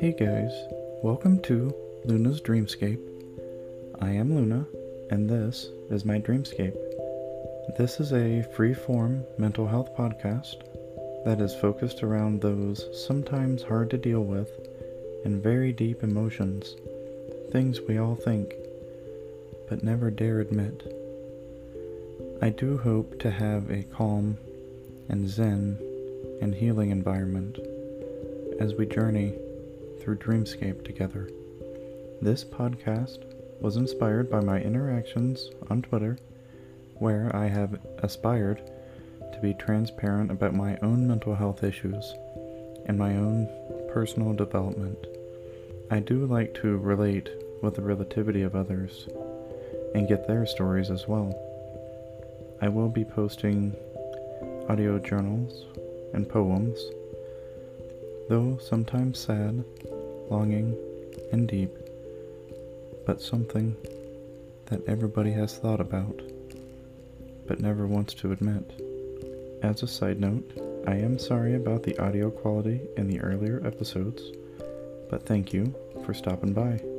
Hey guys, welcome to Luna's Dreamscape. I am Luna, and this is my dreamscape. This is a free-form mental health podcast that is focused around those sometimes hard to deal with and very deep emotions, things we all think, but never dare admit. I do hope to have a calm and zen and healing environment as we journey through Dreamscape together. This podcast was inspired by my interactions on Twitter, where I have aspired to be transparent about my own mental health issues and my own personal development. I do like to relate with the relativity of others and get their stories as well. I will be posting audio journals and poems, though sometimes sad, longing, and deep, but something that everybody has thought about, but never wants to admit. As a side note, I am sorry about the audio quality in the earlier episodes, but thank you for stopping by.